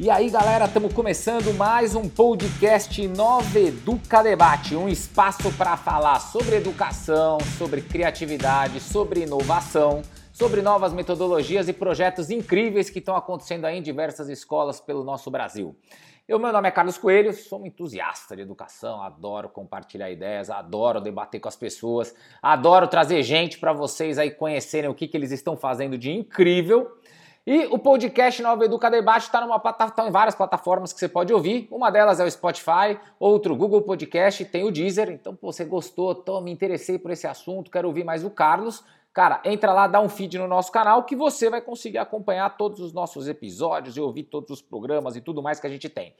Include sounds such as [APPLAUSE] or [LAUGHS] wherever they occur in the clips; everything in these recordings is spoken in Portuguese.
E aí, galera, estamos começando mais um podcast Nova Educa Debate, um espaço para falar sobre educação, sobre criatividade, sobre inovação, sobre novas metodologias e projetos incríveis que estão acontecendo aí em diversas escolas pelo nosso Brasil. Eu, meu nome é Carlos Coelho, sou um entusiasta de educação, adoro compartilhar ideias, adoro debater com as pessoas, adoro trazer gente para vocês aí conhecerem o que, que eles estão fazendo de incrível. E o podcast Nova Educa Debate está tá em várias plataformas que você pode ouvir. Uma delas é o Spotify, outro Google Podcast, tem o Deezer. Então, pô, você gostou, tô, me interessei por esse assunto, quero ouvir mais o Carlos. Cara, entra lá, dá um feed no nosso canal que você vai conseguir acompanhar todos os nossos episódios e ouvir todos os programas e tudo mais que a gente tem.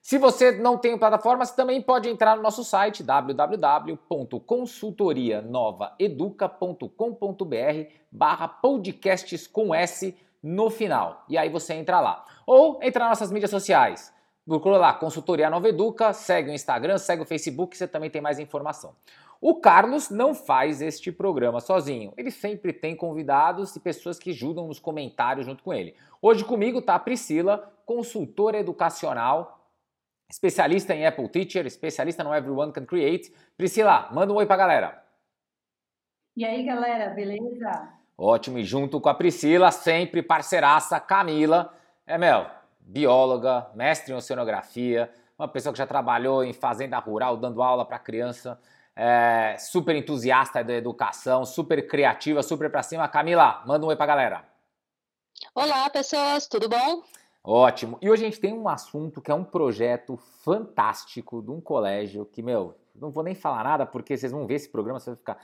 Se você não tem plataforma, você também pode entrar no nosso site www.consultorianovaeduca.com.br barra podcasts com S no final. E aí você entra lá. Ou entra nas nossas mídias sociais. Procura lá, Consultoria Nova Educa, segue o Instagram, segue o Facebook, você também tem mais informação. O Carlos não faz este programa sozinho. Ele sempre tem convidados e pessoas que ajudam nos comentários junto com ele. Hoje comigo está a Priscila, consultora educacional, especialista em Apple Teacher, especialista no Everyone Can Create. Priscila, manda um oi pra galera. E aí, galera, beleza? Ótimo, e junto com a Priscila, sempre parceiraça, Camila, é meu, bióloga, mestre em oceanografia, uma pessoa que já trabalhou em fazenda rural, dando aula para criança, é, super entusiasta da educação, super criativa, super para cima. Camila, manda um oi pra galera. Olá, pessoas, tudo bom? Ótimo. E hoje a gente tem um assunto que é um projeto fantástico de um colégio que, meu, não vou nem falar nada porque vocês vão ver esse programa, vocês vão ficar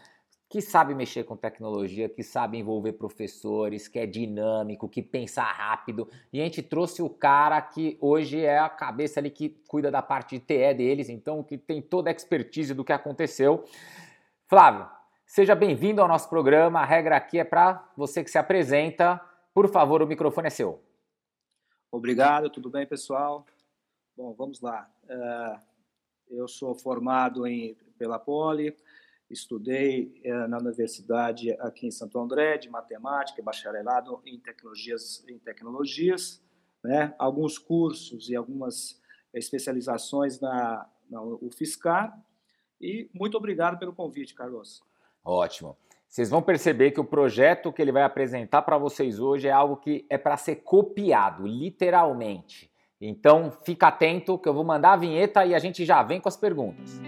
que sabe mexer com tecnologia, que sabe envolver professores, que é dinâmico, que pensa rápido. E a gente trouxe o cara que hoje é a cabeça ali que cuida da parte de TE deles, então que tem toda a expertise do que aconteceu. Flávio, seja bem-vindo ao nosso programa. A regra aqui é para você que se apresenta. Por favor, o microfone é seu. Obrigado, tudo bem, pessoal? Bom, vamos lá. Uh, eu sou formado em, pela Poli, Estudei eh, na universidade aqui em Santo André de matemática, bacharelado em tecnologias, em tecnologias, né? Alguns cursos e algumas especializações na, na UFSCar. E muito obrigado pelo convite, Carlos. Ótimo. Vocês vão perceber que o projeto que ele vai apresentar para vocês hoje é algo que é para ser copiado, literalmente. Então, fica atento que eu vou mandar a vinheta e a gente já vem com as perguntas.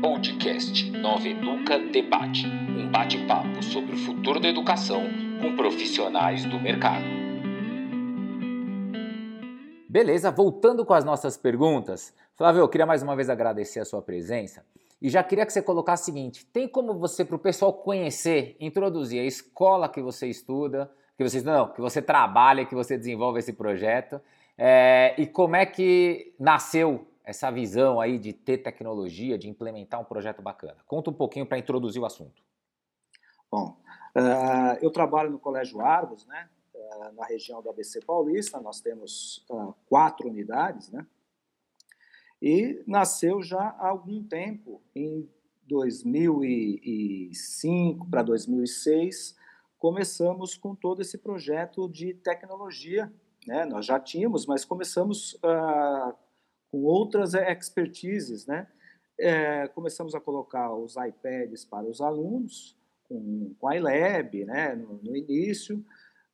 Podcast Nova Educa Debate um bate-papo sobre o futuro da educação com profissionais do mercado. Beleza, voltando com as nossas perguntas. Flávio, eu queria mais uma vez agradecer a sua presença e já queria que você colocasse o seguinte: tem como você, para o pessoal conhecer, introduzir a escola que você estuda, que você não, que você trabalha, que você desenvolve esse projeto, é, e como é que nasceu essa visão aí de ter tecnologia, de implementar um projeto bacana? Conta um pouquinho para introduzir o assunto. Bom, uh, eu trabalho no Colégio Argos, né, uh, na região do ABC Paulista, nós temos uh, quatro unidades, né, e nasceu já há algum tempo, em 2005 para 2006, começamos com todo esse projeto de tecnologia, né, nós já tínhamos, mas começamos uh, com outras expertises, né? É, começamos a colocar os iPads para os alunos, com, com a iLab, né, no, no início,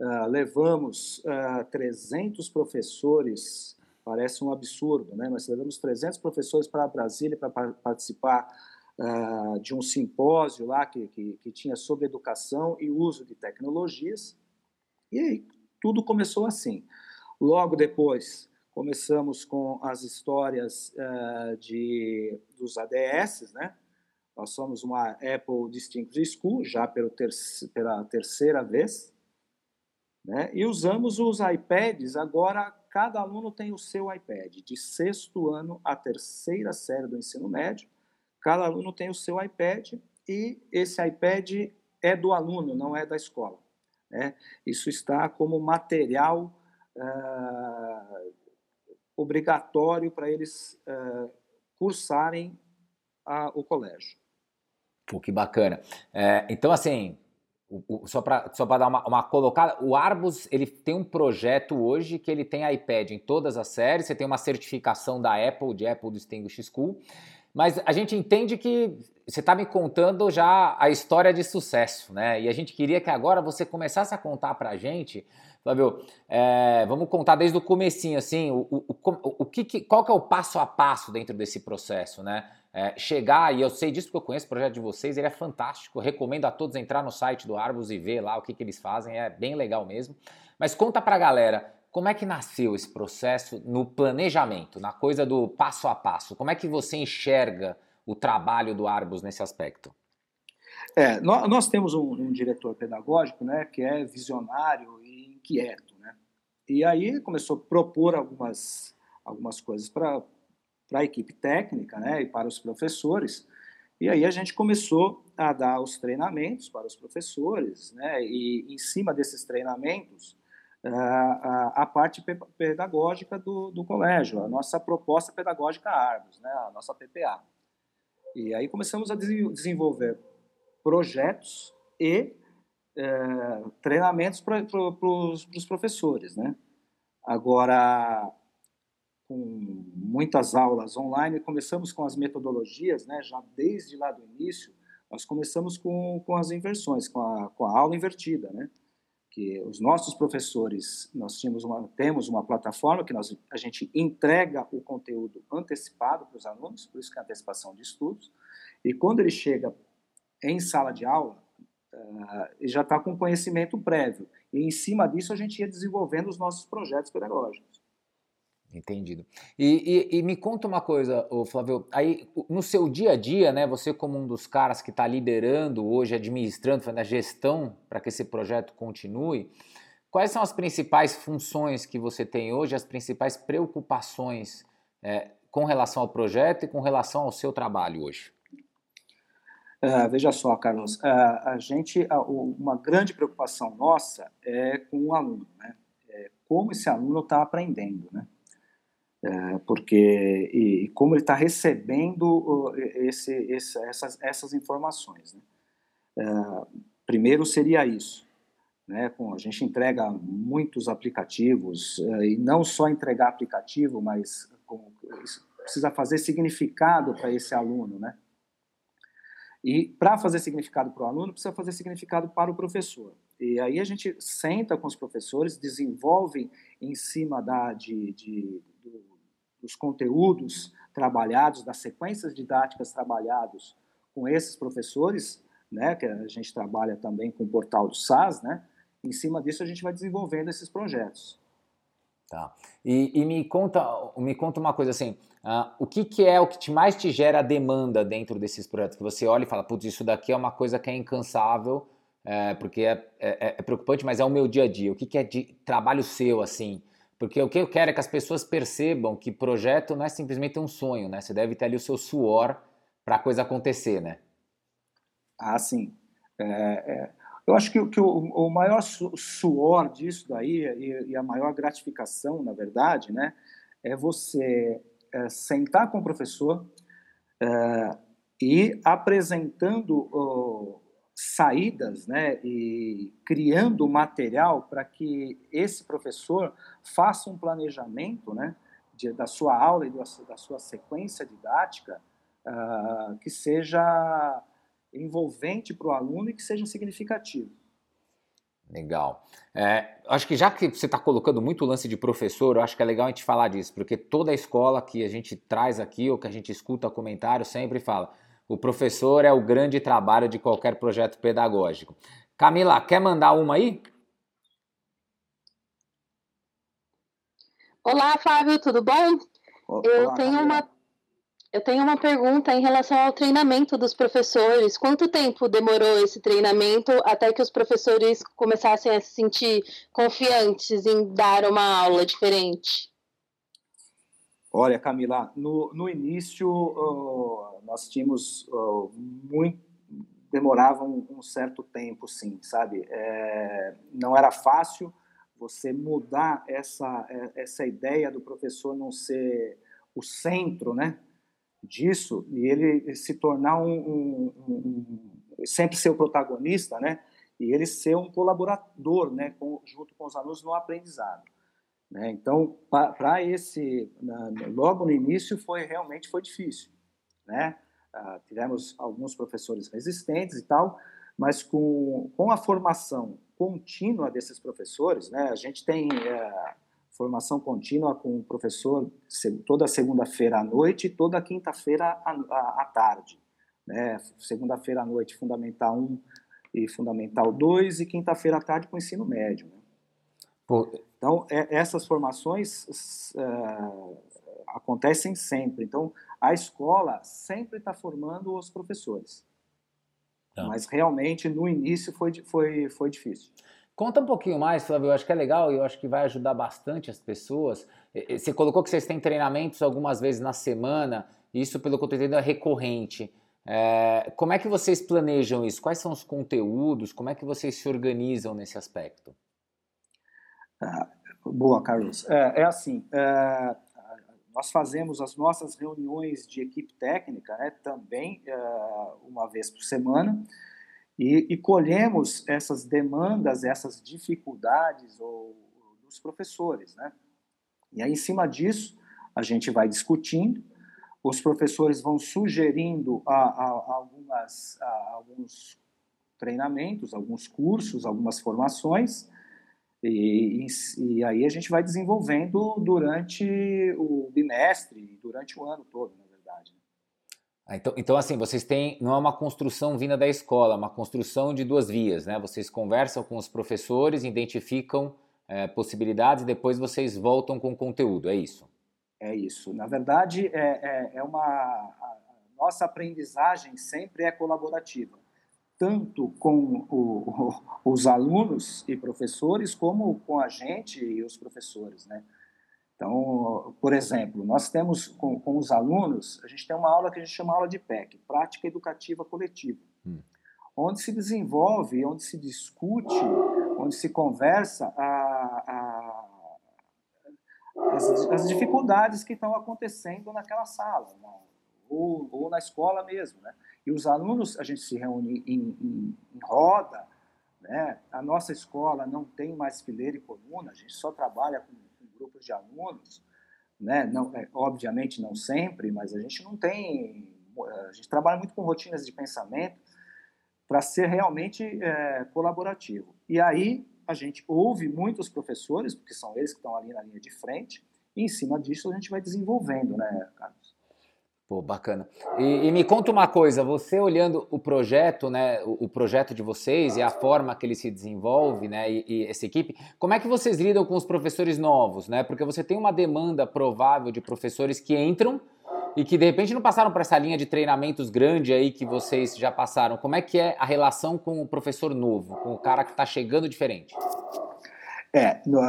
uh, levamos uh, ah, 300 professores, parece um absurdo, né, mas levamos 300 professores para Brasília para participar uh, de um simpósio lá que, que, que tinha sobre educação e uso de tecnologias, e aí tudo começou assim. Logo depois, Começamos com as histórias uh, de, dos ADS, né? Nós somos uma Apple Distinguished School, já ter, pela terceira vez, né? E usamos os iPads, agora cada aluno tem o seu iPad, de sexto ano à terceira série do ensino médio, cada aluno tem o seu iPad e esse iPad é do aluno, não é da escola. Né? Isso está como material uh, obrigatório para eles uh, cursarem a, o colégio. Pô, que bacana. É, então, assim, o, o, só para só dar uma, uma, colocada, o Arbus ele tem um projeto hoje que ele tem iPad em todas as séries, você tem uma certificação da Apple, de Apple Distinguished School, mas a gente entende que você está me contando já a história de sucesso, né? E a gente queria que agora você começasse a contar para a gente, Flávio, é, vamos contar desde o comecinho, assim, o, o, o, o que, qual que é o passo a passo dentro desse processo, né? É, chegar, e eu sei disso porque eu conheço o projeto de vocês, ele é fantástico, recomendo a todos entrar no site do Arbus e ver lá o que, que eles fazem, é bem legal mesmo. Mas conta para a galera, como é que nasceu esse processo no planejamento, na coisa do passo a passo? Como é que você enxerga o trabalho do Arbus nesse aspecto? É, nós, nós temos um, um, diretor pedagógico, né, que é visionário inquieto, né? E aí começou a propor algumas algumas coisas para a equipe técnica, né, e para os professores. E aí a gente começou a dar os treinamentos para os professores, né, e em cima desses treinamentos a, a, parte pedagógica do, do, colégio, a nossa proposta pedagógica Arbos, né, a nossa PPA. E aí começamos a desenvolver projetos e é, treinamentos para pro, os professores, né? Agora, com muitas aulas online, começamos com as metodologias, né? Já desde lá do início, nós começamos com, com as inversões, com a, com a aula invertida, né? que os nossos professores, nós tínhamos uma, temos uma plataforma que nós, a gente entrega o conteúdo antecipado para os alunos, por isso que é antecipação de estudos, e quando ele chega em sala de aula, ele já está com conhecimento prévio, e em cima disso a gente ia desenvolvendo os nossos projetos pedagógicos. Entendido. E, e, e, me conta uma coisa, Flávio, aí no seu dia a dia, né, você como um dos caras que está liderando hoje, administrando, fazendo a gestão para que esse projeto continue, quais são as principais funções que você tem hoje, as principais preocupações é, com relação ao projeto e com relação ao seu trabalho hoje? Uh, veja só, Carlos, uh, a gente, uh, uma grande preocupação nossa é com o aluno, né? É como esse aluno está aprendendo, né? É, porque e, e, como ele está recebendo esse, esse, essas, essas informações. Né? É, primeiro seria isso. Né? Com, a gente entrega muitos aplicativos, é, e não só entregar aplicativo, mas com, precisa fazer significado para esse aluno. Né? E para fazer significado para o aluno, precisa fazer significado para o professor. E aí a gente senta com os professores, desenvolve em cima da, de, de do, dos conteúdos trabalhados, das sequências didáticas trabalhados com esses professores, né, que a gente trabalha também com o portal do SAS, né, em cima disso a gente vai desenvolvendo esses projetos. Tá. E, e me conta, me conta uma coisa assim, uh, o que, que é o que te, mais te gera demanda dentro desses projetos? Que você olha e fala, putz, isso daqui é uma coisa que é incansável, é, porque é, é, é, preocupante, mas é o meu dia a dia. O que, que é de trabalho seu, assim? Porque o que eu quero é que as pessoas percebam que projeto não é simplesmente um sonho, né? Você deve ter ali o seu suor para a coisa acontecer, né? Ah, sim. É, é, eu acho que, que o, o, maior suor disso daí e, e, a maior gratificação, na verdade, né, é você é, sentar com o professor é, e apresentando saídas, né, e criando material para que esse professor faça um planejamento, né, de, da sua aula e da, sua sequência didática uh, que seja envolvente para o aluno e que seja significativo. Legal. É, acho que já que você está colocando muito lance de professor, eu acho que é legal a gente falar disso, porque toda a escola que a gente traz aqui, ou que a gente escuta comentário, sempre fala o professor é o grande trabalho de qualquer projeto pedagógico. Camila, quer mandar uma aí? Olá, Flávio, tudo bom? Olá, eu tenho uma eu tenho uma pergunta em relação ao treinamento dos professores. Quanto tempo demorou esse treinamento até que os professores começassem a se sentir confiantes em dar uma aula diferente? Olha, Camila, no, no início uh, nós tínhamos uh, muito demorava um, um, certo tempo, sim, sabe? É, não era fácil você mudar essa é, essa ideia do professor não ser o centro, né? Disso e ele se tornar um, um, um sempre ser o protagonista, né? e ele ser um colaborador, né, com, junto com os alunos no aprendizado. Né? Então, para esse, na, logo no início, foi realmente foi difícil, né? Ah, tivemos alguns professores resistentes e tal, mas com, com a formação contínua desses professores, né? A gente tem é, formação contínua com o professor toda segunda-feira à noite e toda quinta-feira à, tarde, né? Segunda-feira à noite, Fundamental 1 e Fundamental 2 e quinta-feira à tarde com o ensino médio. Né? Então, é, essas formações uh, acontecem sempre. Então, a escola sempre está formando os professores. Tá. Mas realmente, no início, foi, foi, foi difícil. Conta um pouquinho mais, Flávio. Eu acho que é legal e eu acho que vai ajudar bastante as pessoas. Você colocou que vocês têm treinamentos algumas vezes na semana. Isso, pelo que eu estou entendendo, é recorrente. É, como é que vocês planejam isso? Quais são os conteúdos? Como é que vocês se organizam nesse aspecto? Ah, boa, Carlos. É, é assim, é, nós fazemos as nossas reuniões de equipe técnica né, também é, uma vez por semana e, e, colhemos essas demandas, essas dificuldades ou, dos professores. Né? E aí, em cima disso, a gente vai discutindo, os professores vão sugerindo a, a, a algumas, alguns treinamentos, alguns cursos, algumas formações, e, e, e, aí a gente vai desenvolvendo durante o bimestre, durante o ano todo. Né? Ah, então, então, assim, vocês têm, não é uma construção vinda da escola, é uma construção de duas vias, né? Vocês conversam com os professores, identificam é, possibilidades e depois vocês voltam com conteúdo, é isso? É isso. Na verdade, é, é, é uma. Nossa aprendizagem sempre é colaborativa tanto com o, os alunos e professores, como com a gente e os professores, né? Então, por exemplo, nós temos com, com, os alunos, a gente tem uma aula que a gente chama aula de PEC, Prática Educativa Coletiva, hum. onde se desenvolve, onde se discute, onde se conversa a, a, as, as, dificuldades que estão acontecendo naquela sala, na, ou, ou na escola mesmo, né? E os alunos, a gente se reúne em, em, em roda, né? A nossa escola não tem mais fileira e coluna, a gente só trabalha com, com grupos de alunos, né? Não, é, obviamente não sempre, mas a gente não tem, a gente trabalha muito com rotinas de pensamento para ser realmente é, colaborativo. E aí a gente ouve muitos professores, porque são eles que estão ali na linha de frente, e em cima disso a gente vai desenvolvendo, né, Carlos? Pô, bacana. E, e, me conta uma coisa, você olhando o projeto, né, o, o, projeto de vocês e a forma que ele se desenvolve, né, e, e, essa equipe, como é que vocês lidam com os professores novos, né? Porque você tem uma demanda provável de professores que entram e que de repente não passaram por essa linha de treinamentos grande aí que vocês já passaram. Como é que é a relação com o professor novo, com o cara que está chegando diferente? É, no,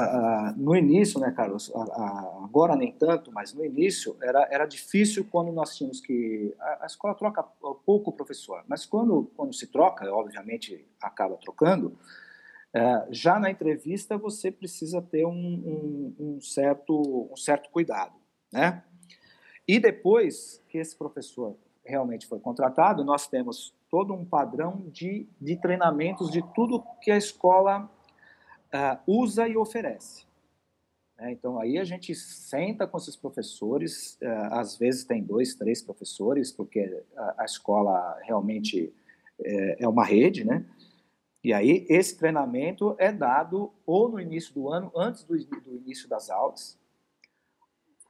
no, início, né, Carlos, agora nem tanto, mas no início era, era difícil quando nós tínhamos que. A, escola troca pouco o professor, mas quando, quando se troca, obviamente acaba trocando, é, já na entrevista você precisa ter um, um, um, certo, um certo cuidado, né? E depois que esse professor realmente foi contratado, nós temos todo um padrão de, de treinamentos de tudo que a escola uh, usa e oferece. É, então, aí a gente senta com esses professores, uh, às vezes tem dois, três professores, porque a, a escola realmente é, é, uma rede, né? E aí esse treinamento é dado ou no início do ano, antes do, do início das aulas,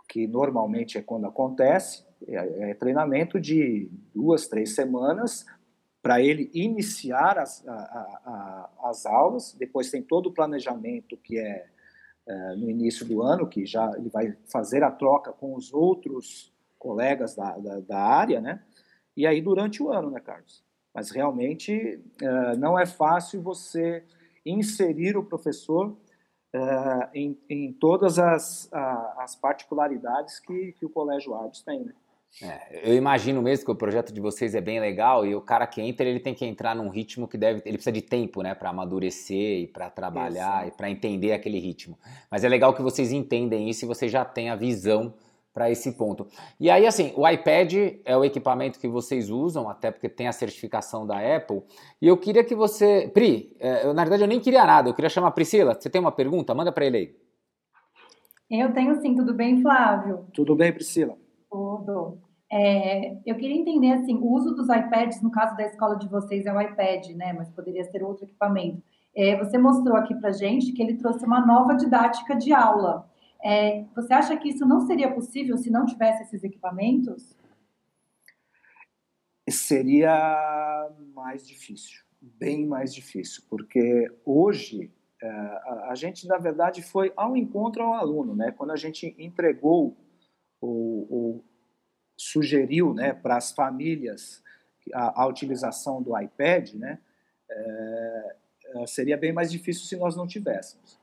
que normalmente é quando acontece, é, é treinamento de duas, três semanas para ele iniciar as, a, a, as aulas. Depois tem todo o planejamento que é, é, no início do ano, que já ele vai fazer a troca com os outros colegas da, da, da área, né? E aí durante o ano, né, Carlos? Mas realmente é, não é fácil você inserir o professor é, em, em todas as, a, as particularidades que, que o Colégio Ardos tem, né? É, eu imagino mesmo que o projeto de vocês é bem legal e o cara que entra ele tem que entrar num ritmo que deve ele precisa de tempo né para amadurecer e para trabalhar isso. e para entender aquele ritmo mas é legal que vocês entendem isso e vocês já têm a visão para esse ponto. E aí, assim, o iPad é o equipamento que vocês usam, até porque tem a certificação da Apple. E eu queria que você. Pri, é, eu, na verdade eu nem queria nada, eu queria chamar a Priscila. Você tem uma pergunta? Manda para ele aí. Eu tenho sim, tudo bem, Flávio? Tudo bem, Priscila? Tudo. É, eu queria entender assim, o uso dos iPads, no caso da escola de vocês, é o iPad, né? Mas poderia ser outro equipamento. É, você mostrou aqui para gente que ele trouxe uma nova didática de aula. É, você acha que isso não seria possível se não tivesse esses equipamentos? Seria mais difícil, bem mais difícil, porque hoje é, a, gente, na verdade, foi ao encontro ao aluno, né? Quando a gente entregou ou, sugeriu, né, para as famílias a, a, utilização do iPad, né? É, é seria bem mais difícil se nós não tivéssemos.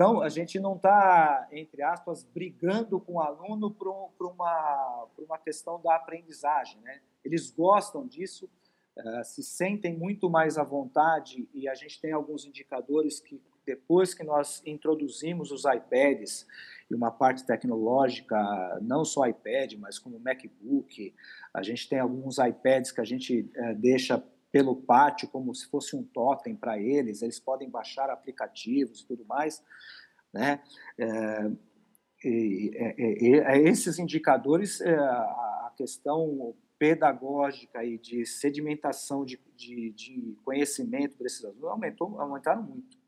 Então, a gente não está, entre aspas, brigando com o aluno por, uma, por uma questão da aprendizagem. Né? Eles gostam disso, uh, se sentem muito mais à vontade e a gente tem alguns indicadores que, depois que nós introduzimos os iPads e uma parte tecnológica, não só iPad, mas como MacBook, a gente tem alguns iPads que a gente uh, deixa pelo pátio como se fosse um totem para eles, eles podem baixar aplicativos e tudo mais, né? É, e, e, e, esses indicadores, é, a questão pedagógica e de sedimentação de, de, de conhecimento desses alunos aumentou, aumentaram muito.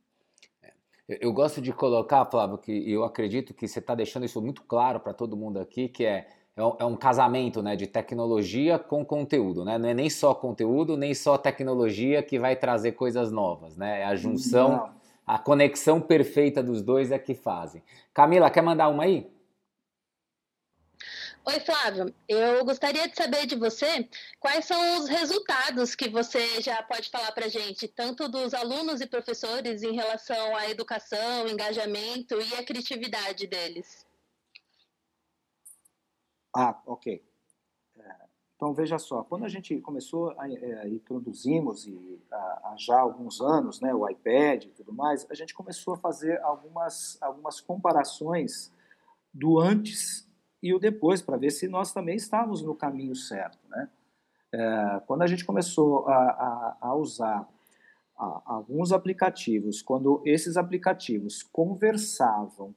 Eu gosto de colocar, Flávio, que eu acredito que você está deixando isso muito claro para todo mundo aqui, que é é um, é um casamento né, de tecnologia com conteúdo, né? Não é nem só conteúdo, nem só tecnologia que vai trazer coisas novas, né? É a junção, a conexão perfeita dos dois é que fazem. Camila, quer mandar uma aí? Oi, Flávio. Eu gostaria de saber de você quais são os resultados que você já pode falar para a gente, tanto dos alunos e professores em relação à educação, engajamento e a criatividade deles. Ah, ok. É, então, veja só, quando a gente começou a, é, introduzimos e há já alguns anos, né, o iPad e tudo mais, a gente começou a fazer algumas, algumas comparações do antes e o depois, para ver se nós também estávamos no caminho certo, né? É, quando a gente começou a, a, a usar a, alguns aplicativos, quando esses aplicativos conversavam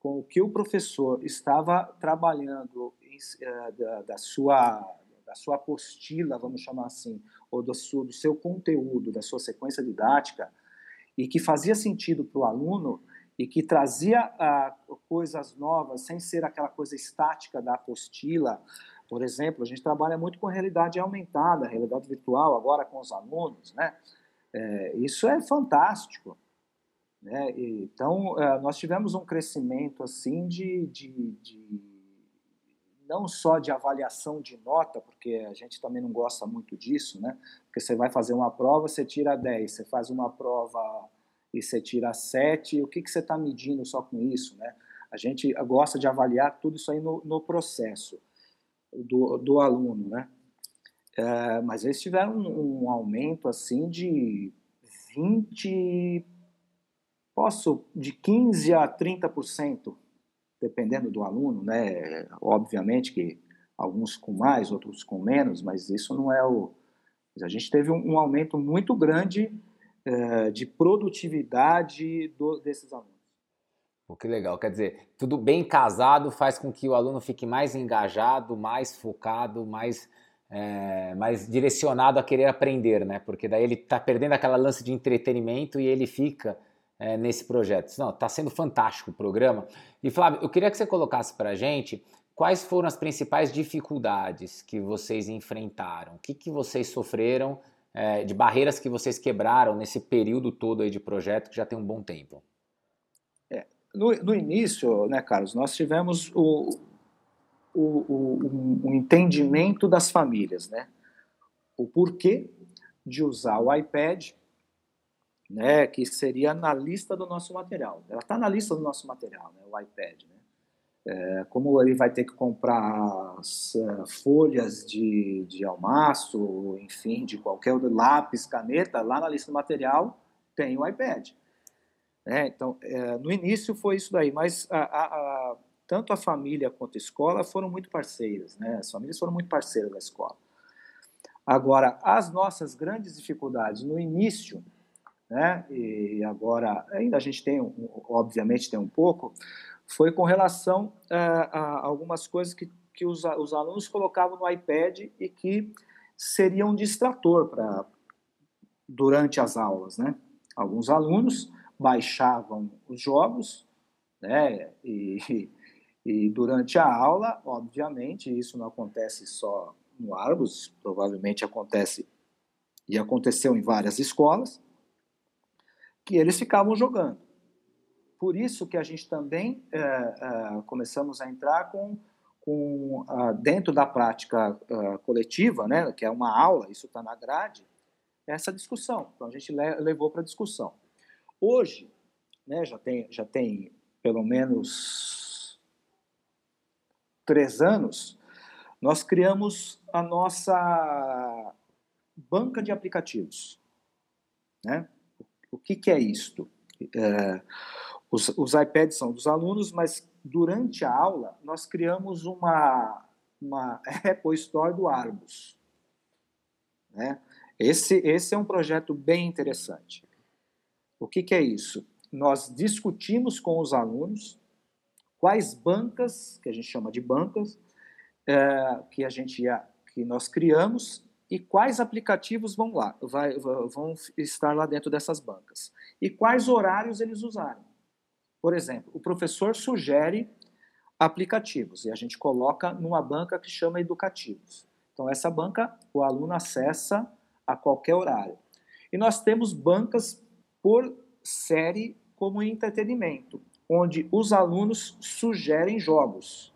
com o que o professor estava trabalhando eh, da, da, sua, da sua apostila, vamos chamar assim, ou do, seu, do seu conteúdo, da sua sequência didática, e que fazia sentido para o aluno e que trazia uh, coisas novas, sem ser aquela coisa estática da apostila. Por exemplo, a gente trabalha muito com realidade aumentada, realidade virtual, agora com os alunos, né? É, isso é fantástico. Né? Então, uh, nós tivemos um crescimento assim de, de, de não só de avaliação de nota, porque a gente também não gosta muito disso, né? Porque você vai fazer uma prova, você tira 10, você faz uma prova e você tira 7, o que, que você está medindo só com isso, né? A gente gosta de avaliar tudo isso aí no, no processo do, do aluno, né? É, mas eles tiveram um, um aumento, assim, de 20, posso, de 15 a 30% dependendo do aluno, né? Obviamente que alguns com mais, outros com menos, mas isso não é o. A gente teve um, um aumento muito grande é, de produtividade do, desses alunos. Pô, que legal, quer dizer, tudo bem casado faz com que o aluno fique mais engajado, mais focado, mais, é, mais direcionado a querer aprender, né? Porque daí ele está perdendo aquela lance de entretenimento e ele fica é, nesse projeto. Não, está sendo fantástico o programa. E Flávio, eu queria que você colocasse para a gente quais foram as principais dificuldades que vocês enfrentaram, o que, que vocês sofreram, é, de barreiras que vocês quebraram nesse período todo aí de projeto que já tem um bom tempo. É, no, no, início, né, Carlos, nós tivemos o, o, o, entendimento das famílias, né? O porquê de usar o iPad né, que seria na lista do nosso material. Ela está na lista do nosso material, né, o iPad. Né? É, como ele vai ter que comprar as uh, folhas de, de almaço, enfim, de qualquer lápis, caneta, lá na lista do material tem o iPad. É, então, é, no início foi isso daí, mas a, a, tanto a família quanto a escola foram muito parceiras, né? As famílias foram muito parceiras da escola. Agora, as nossas grandes dificuldades no início, né? E agora ainda a gente tem, obviamente, tem um pouco, foi com relação a, a algumas coisas que, que os, os alunos colocavam no iPad e que seriam um distrator para durante as aulas, né? Alguns alunos baixavam os jogos, né? E, [LAUGHS] e durante a aula, obviamente, isso não acontece só no Argos, provavelmente acontece e aconteceu em várias escolas, que eles ficavam jogando. Por isso que a gente também é, é, começamos a entrar com, com dentro da prática coletiva, né, que é uma aula, isso está na grade, essa discussão. Então a gente levou para discussão. Hoje, né, já tem já tem pelo menos três anos, nós criamos a nossa banca de aplicativos. Né? O que, que é isto? É, os, os iPads são dos alunos, mas durante a aula nós criamos uma, uma [LAUGHS] Apple Store do Argos. Né? Esse, esse é um projeto bem interessante. O que, que é isso? Nós discutimos com os alunos quais bancas, que a gente chama de bancas, é, que a gente que nós criamos e quais aplicativos vão lá, vai, vão estar lá dentro dessas bancas e quais horários eles usarem. Por exemplo, o professor sugere aplicativos e a gente coloca numa banca que chama educativos. Então essa banca o aluno acessa a qualquer horário. E nós temos bancas por série como entretenimento, onde os alunos sugerem jogos.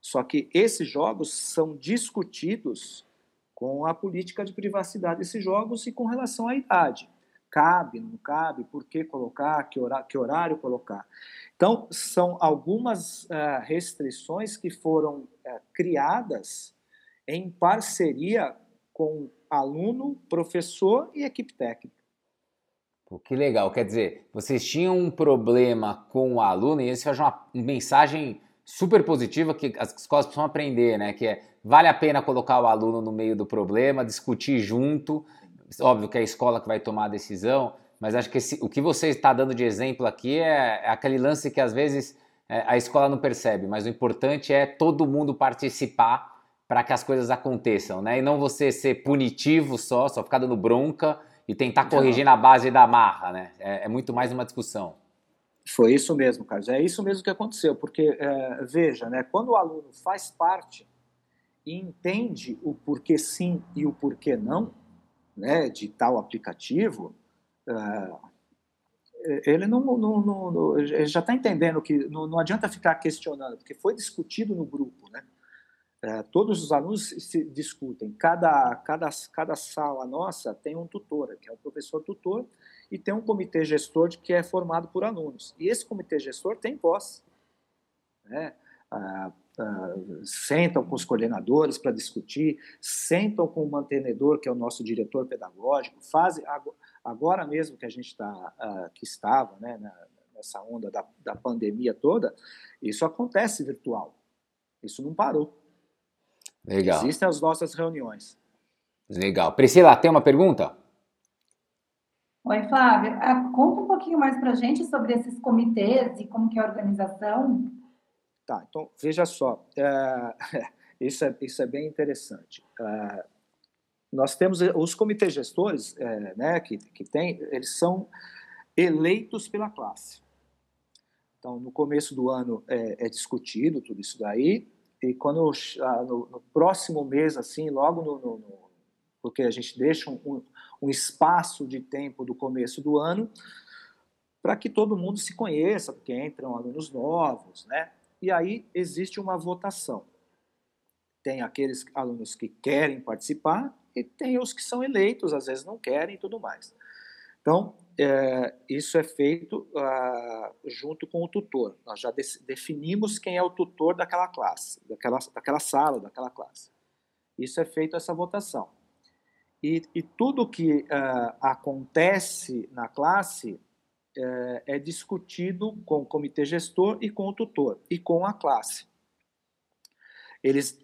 Só que esses jogos são discutidos com a política de privacidade desses jogos e com relação à idade. Cabe, não cabe, por que colocar, que horário, que horário colocar. Então, são algumas uh, restrições que foram uh, criadas em parceria com aluno, professor e equipe técnica. Que legal, quer dizer, vocês tinham um problema com o aluno e esse foi uma mensagem super positiva que as escolas precisam aprender, né? Que é vale a pena colocar o aluno no meio do problema, discutir junto. Óbvio que é a escola que vai tomar a decisão, mas acho que esse, o que você está dando de exemplo aqui é, é aquele lance que às vezes é, a escola não percebe, mas o importante é todo mundo participar para que as coisas aconteçam, né? E não você ser punitivo só, só ficar dando bronca e tentar corrigir na base da marra, né? É, é muito mais uma discussão. Foi isso mesmo, Carlos. É isso mesmo que aconteceu, porque é, veja, né, quando o aluno faz parte e entende o porquê sim e o porquê não, né, de tal aplicativo, é, ele não, não, não ele já está entendendo que não, não, adianta ficar questionando, porque foi discutido no grupo, né? É, todos os alunos se discutem. Cada, cada, cada sala nossa tem um tutor, que é o professor tutor, e tem um comitê gestor que é formado por alunos. E esse comitê gestor tem voz. Né? Ah, ah, sentam com os coordenadores para discutir, sentam com o mantenedor, que é o nosso diretor pedagógico, fazem agora mesmo que a gente está, ah, que estava né, nessa onda da, da pandemia toda, isso acontece virtual. Isso não parou. Legal. Existem as nossas reuniões. Legal. Priscila, tem uma pergunta? Oi, Flávia. Ah, conta um pouquinho mais para a gente sobre esses comitês e como que é a organização. Tá, então, veja só. É, [LAUGHS] isso, é, isso é bem interessante. É, nós temos os comitês gestores, é, né, que, que tem, eles são eleitos pela classe. Então, no começo do ano é, é discutido tudo isso daí, e quando no, no, próximo mês, assim, logo no, no porque a gente deixa um, um espaço de tempo do começo do ano para que todo mundo se conheça, porque entram alunos novos, né? E aí existe uma votação. Tem aqueles alunos que querem participar e tem os que são eleitos, às vezes não querem e tudo mais. Então, é, isso é feito uh, junto com o tutor. Nós já de definimos quem é o tutor daquela classe, daquela, daquela sala, daquela classe. Isso é feito essa votação. E, e tudo que uh, acontece na classe é, é discutido com o comitê gestor e com o tutor e com a classe. Eles,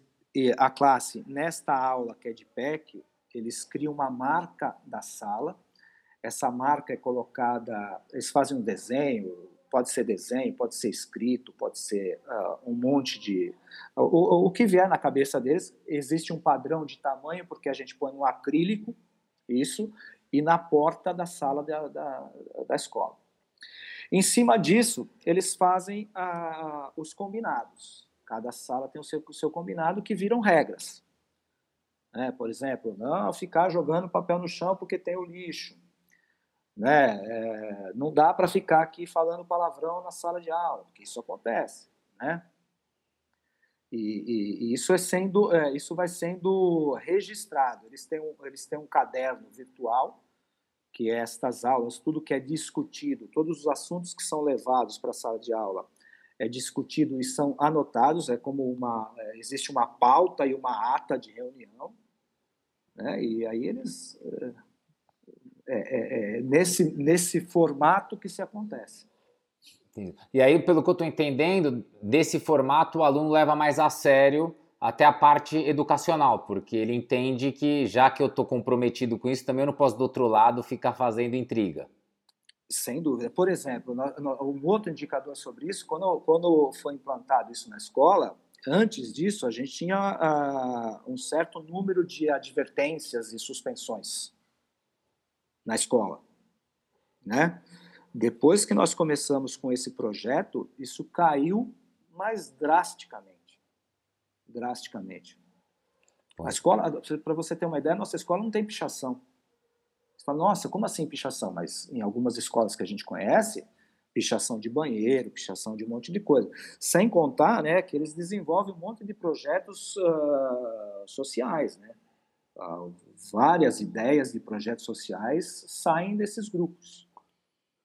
a classe, nesta aula que é de PEC, eles criam uma marca da sala. Essa marca é colocada, eles fazem um desenho, pode ser desenho, pode ser escrito, pode ser uh, um monte de. O, o, que vier na cabeça deles, existe um padrão de tamanho, porque a gente põe um acrílico, isso, e na porta da sala da, da, da escola. Em cima disso, eles fazem os combinados. Cada sala tem o seu, o seu combinado que viram regras. Né? Por exemplo, não ficar jogando papel no chão porque tem o lixo. Né? É, não dá para ficar aqui falando palavrão na sala de aula, porque isso acontece. Né? E, e, e isso, é sendo, é, isso vai sendo registrado. Eles têm, um, eles têm um caderno virtual, que é estas aulas, tudo que é discutido, todos os assuntos que são levados para a sala de aula é discutido e são anotados, é como uma, é, existe uma pauta e uma ata de reunião, né? e aí eles, é, é, é, é nesse, nesse formato que se acontece. E aí, pelo que eu estou entendendo, desse formato o aluno leva mais a sério até a parte educacional, porque ele entende que já que eu estou comprometido com isso, também eu não posso do outro lado ficar fazendo intriga. Sem dúvida. Por exemplo, um outro indicador sobre isso, quando, quando foi implantado isso na escola, antes disso a gente tinha uh, um certo número de advertências e suspensões na escola, né? Depois que nós começamos com esse projeto, isso caiu mais drasticamente. Drasticamente. A escola, para você ter uma ideia, nossa escola não tem pichação. Você fala, nossa, como assim pichação? Mas em algumas escolas que a gente conhece, pichação de banheiro, pichação de um monte de coisa. Sem contar né, que eles desenvolvem um monte de projetos uh, sociais. Né? Uh, várias ideias de projetos sociais saem desses grupos.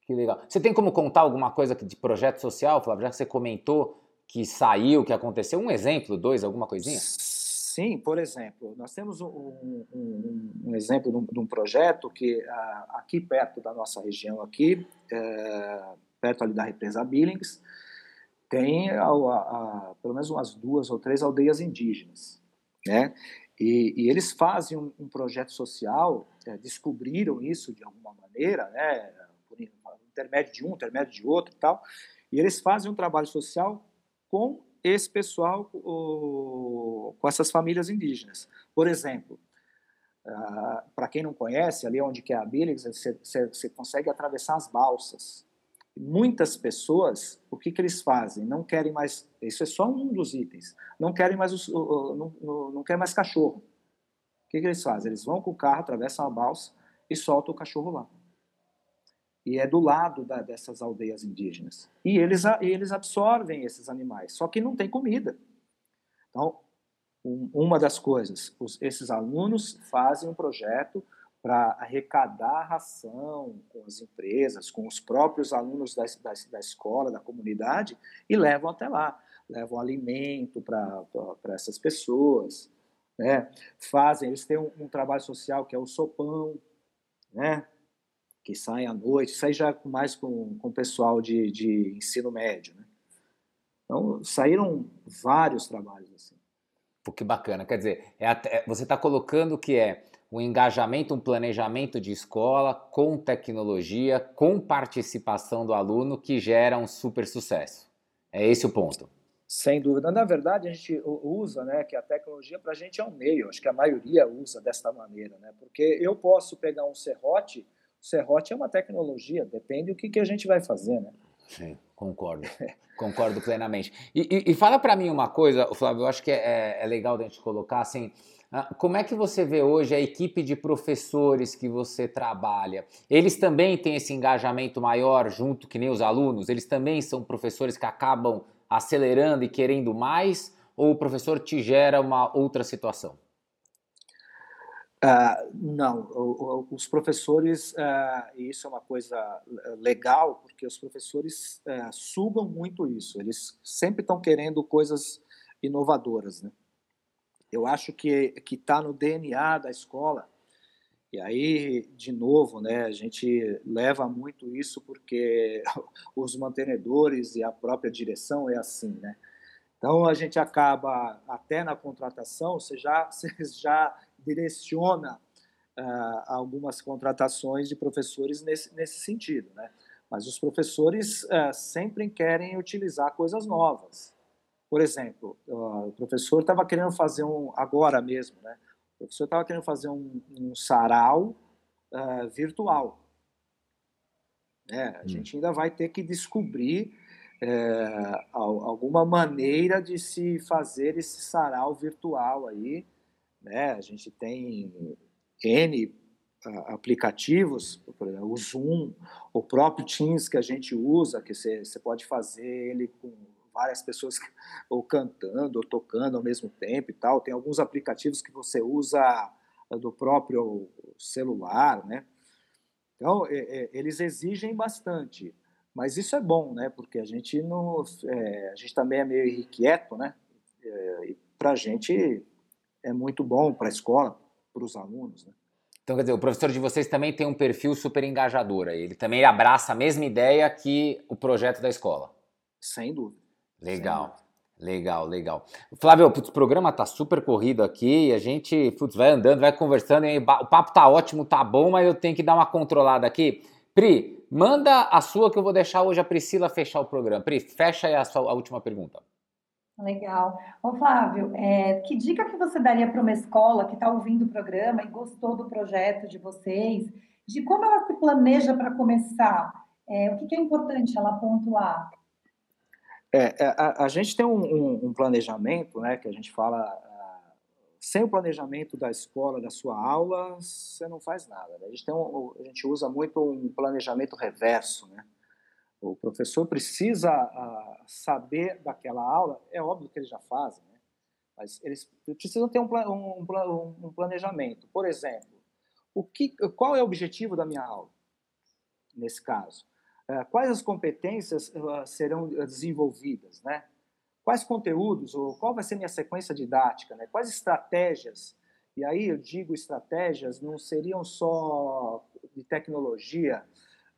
Que legal. Você tem como contar alguma coisa de projeto social, Flávio? Já que você comentou que saiu, que aconteceu, um exemplo, dois, alguma coisinha? Sim, por exemplo, nós temos um, um, um exemplo de um, de um, projeto que aqui perto da nossa região, aqui, é, perto ali da represa Billings, tem a, a, pelo menos umas duas ou três aldeias indígenas, né? E, e eles fazem um, projeto social, é, descobriram isso de alguma maneira, né? intermédio de um, intermédio de outro e tal. E eles fazem um trabalho social com esse pessoal, o, com essas famílias indígenas. Por exemplo, uh, para quem não conhece, ali onde que é a Billings, você, consegue atravessar as balsas. Muitas pessoas, o que, que eles fazem? Não querem mais. Isso é só um dos itens. Não querem mais, os, não, não, não querem mais cachorro. O que, que eles fazem? Eles vão com o carro, atravessam a balsa e soltam o cachorro lá e é do lado da, dessas aldeias indígenas. E eles, eles absorvem esses animais, só que não tem comida. Então, um, uma das coisas, os, esses alunos fazem um projeto para arrecadar ração com as empresas, com os próprios alunos da, da, da escola, da comunidade, e levam até lá. Levam alimento para essas pessoas. Né? Fazem, eles têm um, um trabalho social que é o sopão, né? Que saem à noite, sai já mais com, com o pessoal de, de ensino médio. Né? Então, saíram vários trabalhos assim. Pô, que bacana. Quer dizer, é até, você está colocando que é um engajamento, um planejamento de escola com tecnologia, com participação do aluno que gera um super sucesso. É esse o ponto. Sem dúvida. Na verdade, a gente usa, né, que a tecnologia para a gente é um meio. Acho que a maioria usa desta maneira, né? Porque eu posso pegar um serrote serrote é uma tecnologia, depende do que, que a gente vai fazer, né? Sim, concordo. [LAUGHS] concordo plenamente. E, e, e fala para mim uma coisa, Flávio, eu acho que é, é, é legal da gente colocar assim. Ah, como é que você vê hoje a equipe de professores que você trabalha? Eles também têm esse engajamento maior junto que nem os alunos? Eles também são professores que acabam acelerando e querendo mais? Ou o professor te gera uma outra situação? Uh, não, os professores, uh, e isso é uma coisa legal, porque os professores uh, sugam muito isso, eles sempre estão querendo coisas inovadoras. Né? Eu acho que está no DNA da escola E aí, de novo, né, a gente leva muito isso porque [LAUGHS] os mantenedores e a própria direção é assim, né? Então, a gente acaba, até na contratação, você já, [LAUGHS] você já direciona uh, algumas contratações de professores nesse, nesse sentido, né? Mas os professores uh, sempre querem utilizar coisas novas. Por exemplo, uh, o professor estava querendo fazer um, agora mesmo, né? O professor estava querendo fazer um, um sarau virtual. É, a hum. gente ainda vai ter que descobrir é, alguma maneira de se fazer esse sarau virtual aí. Né? A gente tem N aplicativos, o Zoom, o próprio Teams que a gente usa, que você pode fazer ele com várias pessoas ou cantando ou tocando ao mesmo tempo e tal. Tem alguns aplicativos que você usa do próprio celular, né? Então, é, é, eles exigem bastante, mas isso é bom, né? Porque a gente não, é, a gente também é meio irrequieto, né? É, e para a gente é muito bom para a escola, para os alunos, né? Então, quer dizer, o professor de vocês também tem um perfil super engajador aí. Ele também abraça a mesma ideia que o projeto da escola. Sem dúvida. Legal. Legal, legal. Flávio, putz, o programa tá super corrido aqui e a gente putz, vai andando, vai conversando. E o papo tá ótimo, tá bom, mas eu tenho que dar uma controlada aqui. Pri, manda a sua que eu vou deixar hoje a Priscila fechar o programa. Pri, fecha aí a, sua, a última pergunta. Legal. Ô Flávio, é, que dica que você daria para uma escola que está ouvindo o programa e gostou do projeto de vocês, de como ela se planeja para começar? É, o que, que é importante ela pontuar? É, é, a, a, gente tem um, um, um, planejamento, né, que a gente fala, uh, sem o planejamento da escola, da sua aula, você não faz nada. Né? A, gente tem um, a gente usa muito um planejamento reverso, né? O professor precisa uh, saber daquela aula, é óbvio que eles já fazem, né? mas eles precisam ter um, um, um planejamento. Por exemplo, o que, qual é o objetivo da minha aula, nesse caso? Eh, quais as competências eh, serão desenvolvidas, né? Quais conteúdos, ou qual vai ser minha sequência didática, né? Quais estratégias? E aí eu digo estratégias, não seriam só de tecnologia,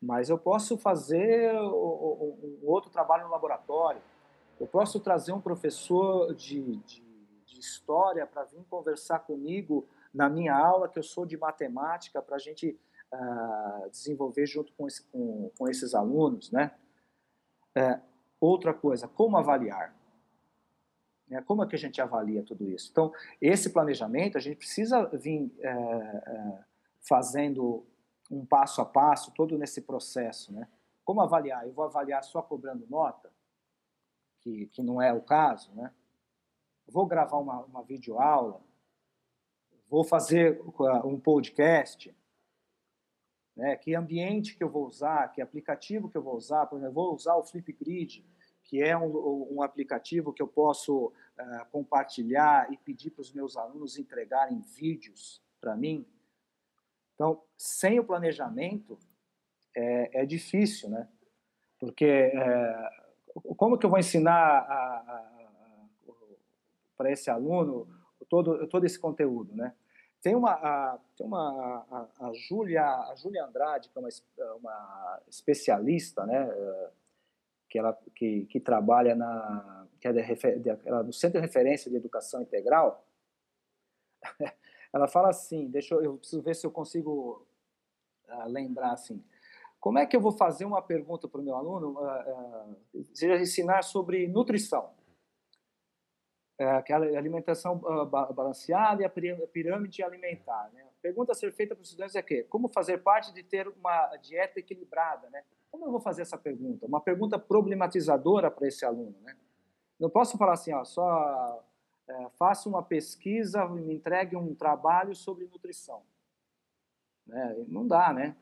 mas eu posso fazer um outro trabalho no laboratório. Eu posso trazer um professor de, de, de história para vir conversar comigo na minha aula, que eu sou de matemática, para a gente uh, desenvolver junto com, esse, com, com, esses alunos, né? É, outra coisa, como avaliar? Né? Como é que a gente avalia tudo isso? Então, esse planejamento, a gente precisa vir é, é, fazendo um passo a passo, todo nesse processo, né? Como avaliar? Eu vou avaliar só cobrando nota? Que, que não é o caso, né? Vou gravar uma, uma videoaula? Vou fazer um podcast? né? que ambiente que eu vou usar, que aplicativo que eu vou usar. Por exemplo, vou usar o Flipgrid, que é um, um aplicativo que eu posso uh, compartilhar e pedir para os meus alunos entregarem vídeos para mim. Então, sem o planejamento, é, é difícil, né? Porque é, como que eu vou ensinar para esse aluno todo, todo esse conteúdo, né? Tem uma, a, tem uma a, a Júlia a Júlia Andrade, que é uma, uma especialista, né, que ela que, que trabalha na que é de, de, ela, no Centro de Referência de Educação Integral. Ela fala assim, deixa eu, eu preciso ver se eu consigo uh, lembrar assim. Como é que eu vou fazer uma pergunta para o meu aluno? Uh, uh, seja ensinar sobre nutrição é, aquela alimentação balanceada e a pirâmide alimentar. Né? A pergunta a ser feita para os estudantes é que como fazer parte de ter uma dieta equilibrada, né? Como eu vou fazer essa pergunta? Uma pergunta problematizadora para esse aluno, né? Não posso falar assim, ó, só é, faça uma pesquisa, me entregue um trabalho sobre nutrição. Né? Não dá, né?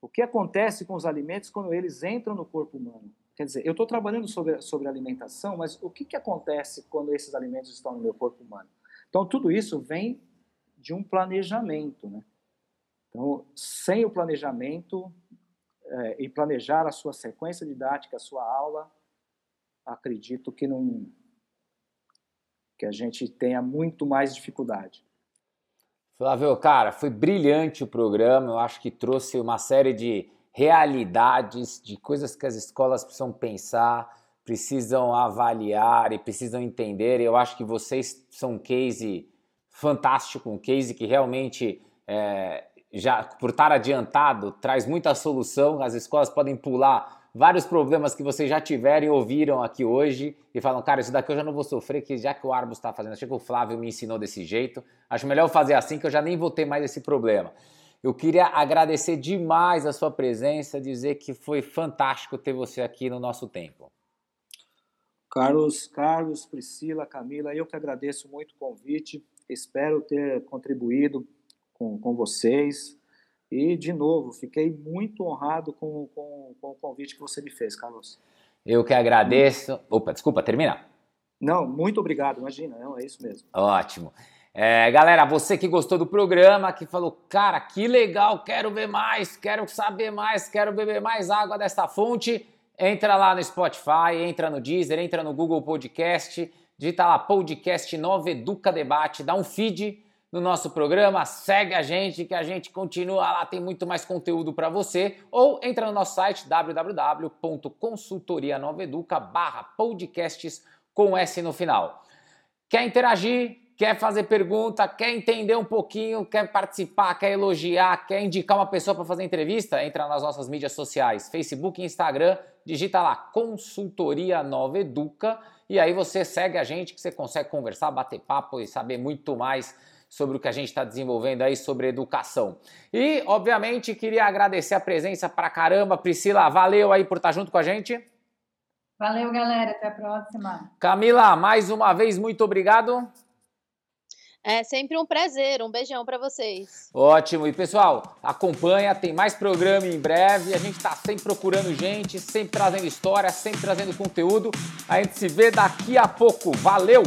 O que acontece com os alimentos quando eles entram no corpo humano? Quer dizer, eu estou trabalhando sobre, sobre alimentação, mas o que, que acontece quando esses alimentos estão no meu corpo humano? Então, tudo isso vem de um planejamento. Né? Então, sem o planejamento é, e planejar a sua sequência didática, a sua aula, acredito que não que a gente tenha muito mais dificuldade. Flávio, cara, foi brilhante o programa. Eu acho que trouxe uma série de realidades, de coisas que as escolas precisam pensar, precisam avaliar e precisam entender. Eu acho que vocês são um case fantástico, um case que realmente, é, já por estar adiantado, traz muita solução. As escolas podem pular vários problemas que vocês já tiveram e ouviram aqui hoje e falam, cara, isso daqui eu já não vou sofrer, que já que o Arbus está fazendo, achei que o Flávio me ensinou desse jeito, acho melhor eu fazer assim que eu já nem vou ter mais esse problema. Eu queria agradecer demais a sua presença, dizer que foi fantástico ter você aqui no nosso tempo. Carlos, Carlos, Priscila, Camila, eu que agradeço muito o convite, espero ter contribuído com, com vocês, e, de novo, fiquei muito honrado com, com, com o convite que você me fez, Carlos. Eu que agradeço. Opa, desculpa, terminar. Não, muito obrigado, imagina, não, é isso mesmo. Ótimo. É, galera, você que gostou do programa, que falou, cara, que legal, quero ver mais, quero saber mais, quero beber mais água dessa fonte, entra lá no Spotify, entra no Deezer, entra no Google Podcast, digita lá podcast Nova Educa Debate, dá um feed no nosso programa, segue a gente que a gente continua lá, tem muito mais conteúdo para você, ou entra no nosso site www.consultorianoveduca/podcasts com S no final. Quer interagir? Quer fazer pergunta? Quer entender um pouquinho? Quer participar? Quer elogiar? Quer indicar uma pessoa para fazer entrevista? Entra nas nossas mídias sociais, Facebook e Instagram, digita lá Consultoria Nova Educa e aí você segue a gente que você consegue conversar, bater papo e saber muito mais sobre o que a gente está desenvolvendo aí sobre educação. E, obviamente, queria agradecer a presença pra caramba. Priscila, valeu aí por estar tá junto com a gente. Valeu, galera. Até a próxima. Camila, mais uma vez, muito obrigado. É sempre um prazer. Um beijão para vocês. Ótimo. E pessoal, acompanha, tem mais programa em breve. A gente está sempre procurando gente, sempre trazendo história, sempre trazendo conteúdo. A gente se vê daqui a pouco. Valeu!